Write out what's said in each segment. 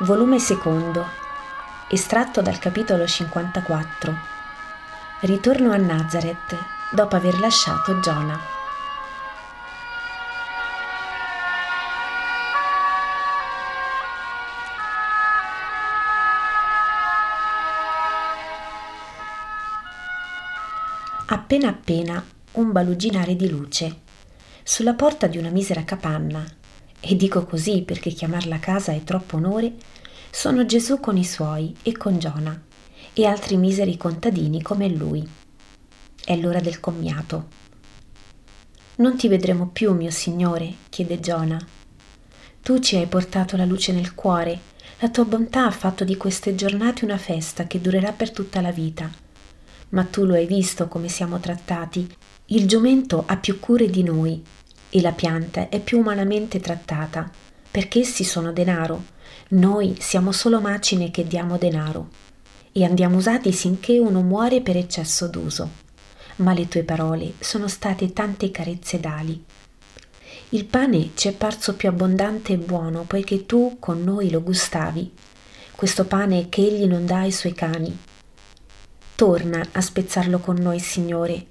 volume secondo, estratto dal capitolo 54. Ritorno a Nazareth dopo aver lasciato Giona. Appena appena un baluginare di luce sulla porta di una misera capanna, e dico così perché chiamarla casa è troppo onore, sono Gesù con i suoi e con Giona e altri miseri contadini come lui. È l'ora del commiato. Non ti vedremo più, mio Signore, chiede Giona. Tu ci hai portato la luce nel cuore, la tua bontà ha fatto di queste giornate una festa che durerà per tutta la vita. Ma tu lo hai visto come siamo trattati. Il giumento ha più cure di noi e la pianta è più umanamente trattata, perché essi sono denaro. Noi siamo solo macine che diamo denaro e andiamo usati sinché uno muore per eccesso d'uso. Ma le tue parole sono state tante carezze d'ali. Il pane ci è parso più abbondante e buono, poiché tu con noi lo gustavi, questo pane che egli non dà ai suoi cani. Torna a spezzarlo con noi, Signore,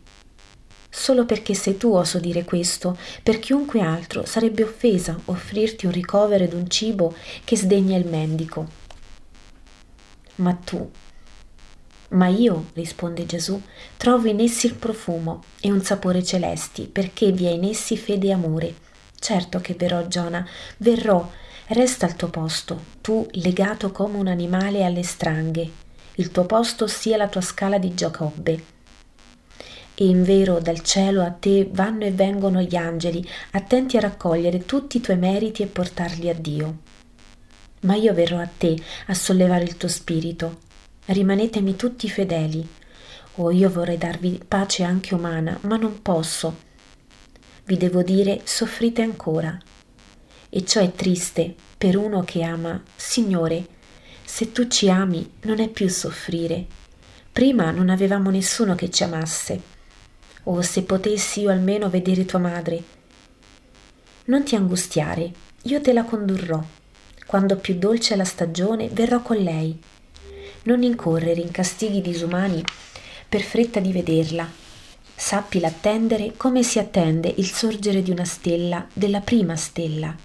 Solo perché sei tu oso dire questo, per chiunque altro sarebbe offesa offrirti un ricovero ed un cibo che sdegna il mendico. Ma tu, ma io, risponde Gesù, trovo in essi il profumo e un sapore celesti, perché vi è in essi fede e amore. Certo che verrò, Giona, verrò, resta al tuo posto, tu legato come un animale alle stranghe. Il tuo posto sia la tua scala di Giacobbe e in vero dal cielo a te vanno e vengono gli angeli, attenti a raccogliere tutti i tuoi meriti e portarli a Dio. Ma io verrò a te a sollevare il tuo spirito. Rimanetemi tutti fedeli. Oh, io vorrei darvi pace anche umana, ma non posso. Vi devo dire, soffrite ancora. E ciò è triste per uno che ama, Signore, se tu ci ami non è più soffrire. Prima non avevamo nessuno che ci amasse Oh, se potessi io almeno vedere tua madre. Non ti angustiare, io te la condurrò. Quando più dolce è la stagione, verrò con lei. Non incorrere in castighi disumani per fretta di vederla. Sappila attendere come si attende il sorgere di una stella, della prima stella.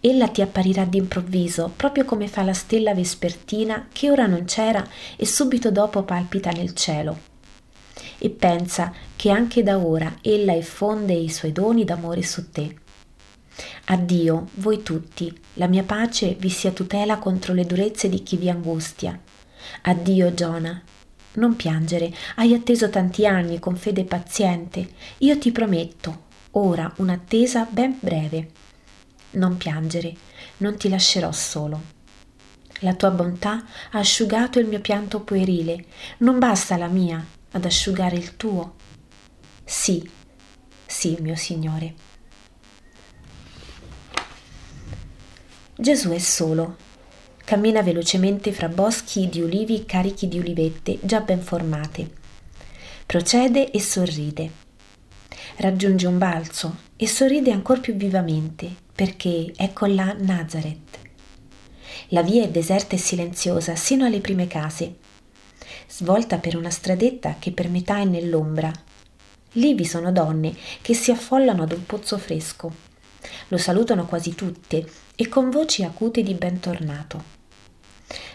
Ella ti apparirà d'improvviso, proprio come fa la stella vespertina che ora non c'era e subito dopo palpita nel cielo e pensa che anche da ora ella effonde i suoi doni d'amore su te. Addio, voi tutti, la mia pace vi sia tutela contro le durezze di chi vi angustia. Addio, Giona. Non piangere, hai atteso tanti anni con fede paziente. Io ti prometto, ora un'attesa ben breve. Non piangere, non ti lascerò solo. La tua bontà ha asciugato il mio pianto puerile, non basta la mia, ad asciugare il tuo? Sì, sì, mio Signore. Gesù è solo. Cammina velocemente fra boschi di ulivi carichi di ulivette già ben formate. Procede e sorride. Raggiunge un balzo e sorride ancor più vivamente perché ecco là Nazareth. La via è deserta e silenziosa sino alle prime case svolta per una stradetta che per metà è nell'ombra. Lì vi sono donne che si affollano ad un pozzo fresco. Lo salutano quasi tutte e con voci acute di bentornato.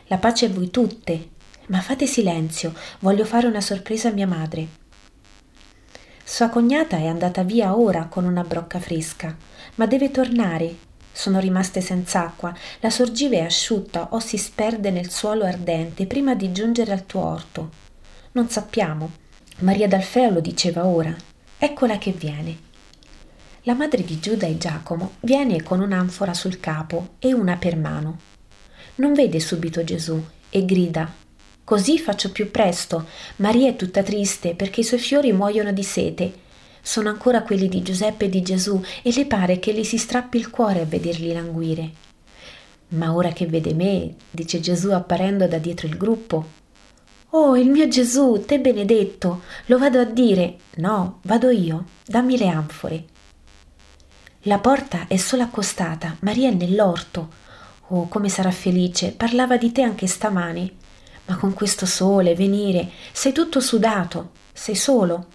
La pace a voi tutte, ma fate silenzio, voglio fare una sorpresa a mia madre. Sua cognata è andata via ora con una brocca fresca, ma deve tornare sono rimaste senza acqua, la sorgive è asciutta o si sperde nel suolo ardente prima di giungere al tuo orto. Non sappiamo. Maria d'Alfeo lo diceva ora. Eccola che viene. La madre di Giuda e Giacomo viene con un'anfora sul capo e una per mano. Non vede subito Gesù e grida Così faccio più presto. Maria è tutta triste perché i suoi fiori muoiono di sete sono ancora quelli di Giuseppe e di Gesù e le pare che gli si strappi il cuore a vederli languire. Ma ora che vede me, dice Gesù apparendo da dietro il gruppo. Oh, il mio Gesù, te benedetto, lo vado a dire. No, vado io, dammi le anfore. La porta è solo accostata, Maria è nell'orto. Oh, come sarà felice, parlava di te anche stamani. Ma con questo sole, venire, sei tutto sudato, sei solo.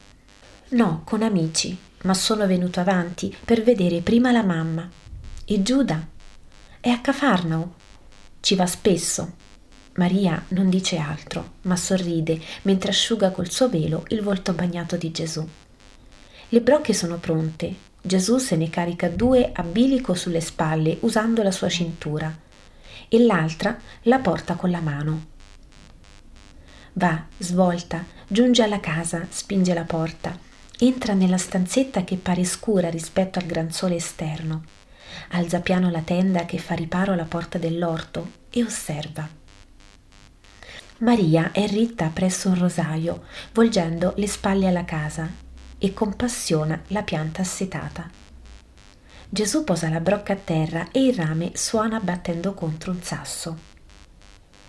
No, con amici, ma sono venuto avanti per vedere prima la mamma. E Giuda? È a Cafarnao. Ci va spesso. Maria non dice altro, ma sorride mentre asciuga col suo velo il volto bagnato di Gesù. Le brocche sono pronte. Gesù se ne carica due a bilico sulle spalle usando la sua cintura e l'altra la porta con la mano. Va, svolta, giunge alla casa, spinge la porta, entra nella stanzetta che pare scura rispetto al gran sole esterno, alza piano la tenda che fa riparo alla porta dell'orto e osserva. Maria è ritta presso un rosaio, volgendo le spalle alla casa e compassiona la pianta assetata. Gesù posa la brocca a terra e il rame suona battendo contro un sasso.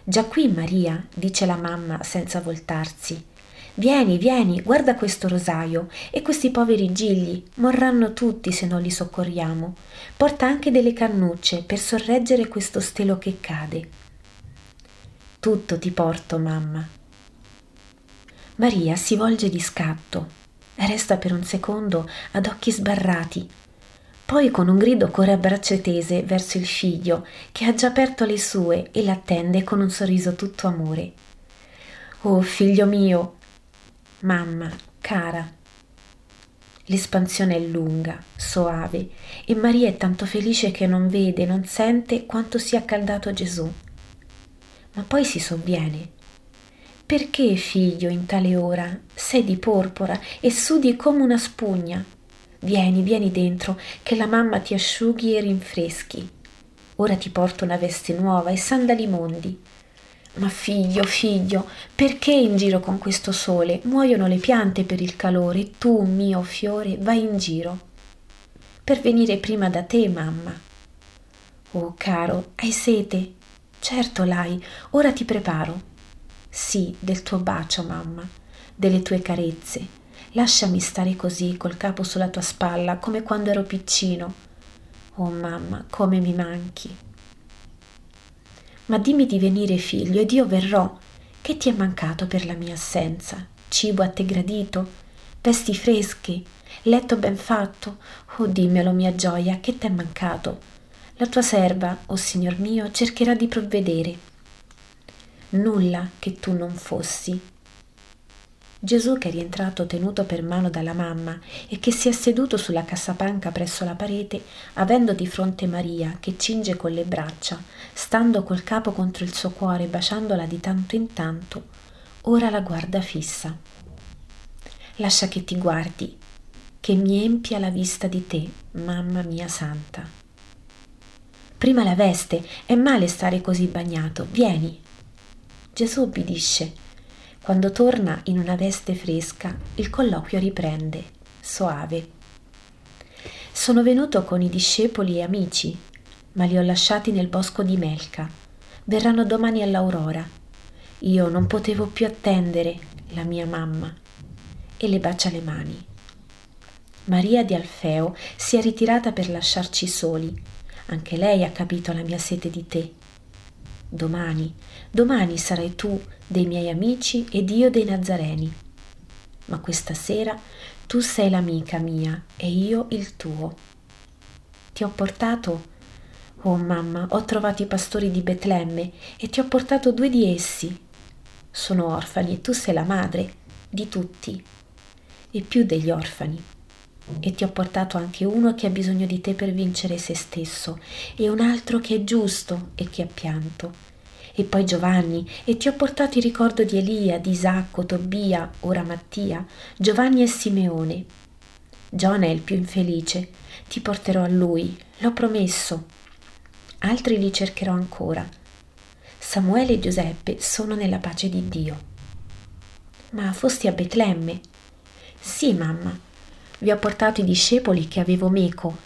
Già qui, Maria, dice la mamma senza voltarsi. Vieni, vieni, guarda questo rosaio e questi poveri gigli morranno tutti se non li soccorriamo. Porta anche delle cannucce per sorreggere questo stelo che cade. Tutto ti porto, mamma. Maria si volge di scatto. Resta per un secondo ad occhi sbarrati, poi con un grido corre a braccia tese verso il figlio, che ha già aperto le sue e l'attende con un sorriso tutto amore. Oh figlio mio, mamma, cara. L'espansione è lunga, soave, e Maria è tanto felice che non vede, non sente quanto sia caldato Gesù. Ma poi si sovviene. Perché, figlio, in tale ora sei di porpora e sudi come una spugna? Vieni, vieni dentro, che la mamma ti asciughi e rinfreschi. Ora ti porto una veste nuova e sandali mondi. Ma figlio, figlio, perché in giro con questo sole? Muoiono le piante per il calore tu, mio fiore, vai in giro. Per venire prima da te, mamma. Oh, caro, hai sete? Certo l'hai, ora ti preparo. Sì, del tuo bacio, mamma, delle tue carezze, Lasciami stare così col capo sulla tua spalla come quando ero piccino. Oh mamma, come mi manchi. Ma dimmi di venire figlio ed io verrò. Che ti è mancato per la mia assenza? Cibo a te gradito? Vesti fresche? Letto ben fatto? Oh dimmelo mia gioia, che t'è mancato? La tua serva, oh signor mio, cercherà di provvedere. Nulla che tu non fossi, Gesù che è rientrato tenuto per mano dalla mamma e che si è seduto sulla cassapanca presso la parete, avendo di fronte Maria che cinge con le braccia, stando col capo contro il suo cuore, baciandola di tanto in tanto, ora la guarda fissa. Lascia che ti guardi, che mi empia la vista di te, mamma mia santa. Prima la veste, è male stare così bagnato, vieni. Gesù obbedisce quando torna in una veste fresca, il colloquio riprende, soave. Sono venuto con i discepoli e amici, ma li ho lasciati nel bosco di Melca. Verranno domani all'aurora. Io non potevo più attendere la mia mamma. E le bacia le mani. Maria di Alfeo si è ritirata per lasciarci soli. Anche lei ha capito la mia sete di te. Domani, domani sarai tu dei miei amici ed io dei Nazareni. Ma questa sera tu sei l'amica mia e io il tuo. Ti ho portato, oh mamma, ho trovato i pastori di Betlemme e ti ho portato due di essi. Sono orfani e tu sei la madre di tutti e più degli orfani. E ti ho portato anche uno che ha bisogno di te per vincere se stesso e un altro che è giusto e che ha pianto e poi Giovanni, e ti ho portato il ricordo di Elia, di Isacco, Tobia, ora Mattia, Giovanni e Simeone. Giona è il più infelice, ti porterò a lui, l'ho promesso. Altri li cercherò ancora. Samuele e Giuseppe sono nella pace di Dio. Ma fosti a Betlemme? Sì, mamma. Vi ho portato i discepoli che avevo meco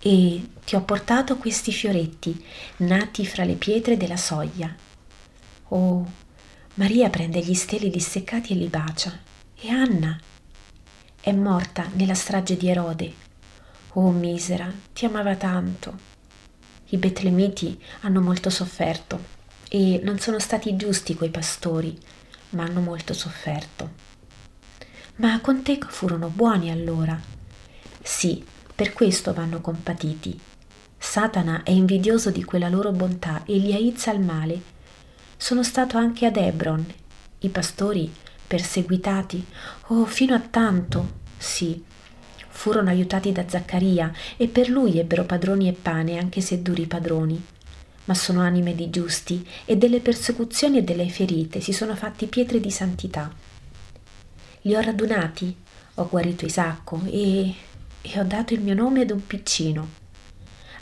e ti ho portato questi fioretti nati fra le pietre della soglia. Oh, Maria prende gli steli disseccati e li bacia. E Anna? È morta nella strage di Erode. Oh, misera, ti amava tanto. I betlemiti hanno molto sofferto e non sono stati giusti quei pastori, ma hanno molto sofferto. Ma con te furono buoni allora. Sì, per questo vanno compatiti. Satana è invidioso di quella loro bontà e li aizza al male. Sono stato anche ad Hebron. I pastori perseguitati, oh, fino a tanto, sì, furono aiutati da Zaccaria e per lui ebbero padroni e pane, anche se duri padroni. Ma sono anime di giusti e delle persecuzioni e delle ferite si sono fatti pietre di santità. Li ho radunati, ho guarito Isacco e, e ho dato il mio nome ad un piccino.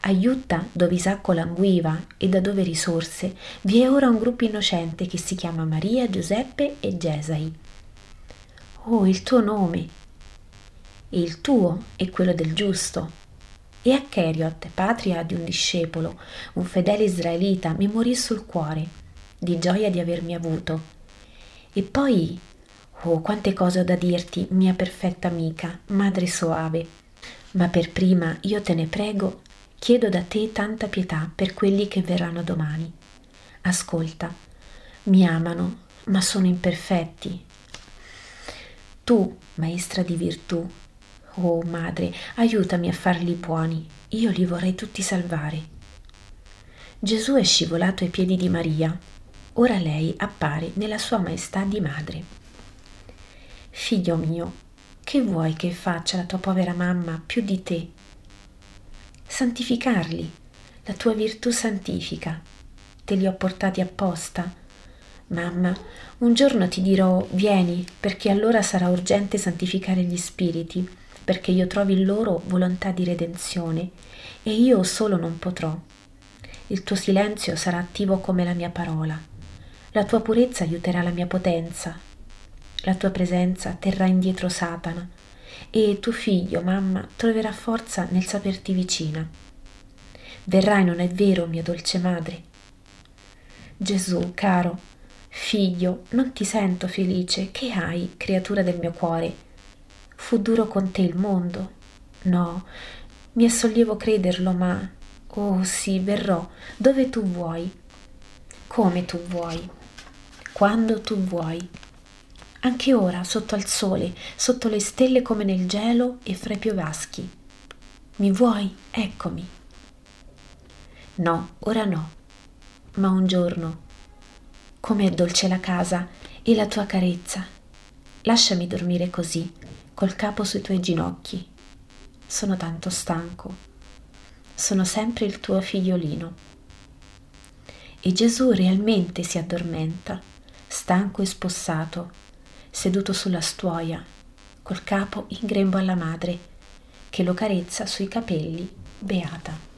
A Iutta, dove Isacco languiva e da dove risorse, vi è ora un gruppo innocente che si chiama Maria, Giuseppe e Gesai. Oh, il tuo nome, e il tuo è quello del giusto. E a Cheriot, patria di un discepolo, un fedele israelita, mi morì sul cuore, di gioia di avermi avuto. E poi, oh, quante cose ho da dirti, mia perfetta amica, madre soave. Ma per prima io te ne prego, chiedo da te tanta pietà per quelli che verranno domani. Ascolta, mi amano, ma sono imperfetti. Tu, maestra di virtù, Oh madre, aiutami a farli buoni, io li vorrei tutti salvare. Gesù è scivolato ai piedi di Maria. Ora lei appare nella sua maestà di madre. Figlio mio, che vuoi che faccia la tua povera mamma più di te? Santificarli. La tua virtù santifica. Te li ho portati apposta. Mamma, un giorno ti dirò vieni, perché allora sarà urgente santificare gli spiriti perché io trovi in loro volontà di redenzione e io solo non potrò. Il tuo silenzio sarà attivo come la mia parola. La tua purezza aiuterà la mia potenza. La tua presenza terrà indietro Satana e tuo figlio, mamma, troverà forza nel saperti vicina. Verrai, non è vero, mia dolce madre? Gesù, caro, figlio, non ti sento felice. Che hai, creatura del mio cuore? Fu duro con te il mondo? No, mi è sollievo crederlo, ma... Oh sì, verrò, dove tu vuoi, come tu vuoi, quando tu vuoi. Anche ora, sotto al sole, sotto le stelle come nel gelo e fra i piovaschi. Mi vuoi? Eccomi. No, ora no, ma un giorno. Com'è dolce la casa e la tua carezza. Lasciami dormire così, col capo sui tuoi ginocchi. Sono tanto stanco. Sono sempre il tuo figliolino. E Gesù realmente si addormenta, stanco e spossato, seduto sulla stuoia, col capo in grembo alla madre, che lo carezza sui capelli, beata.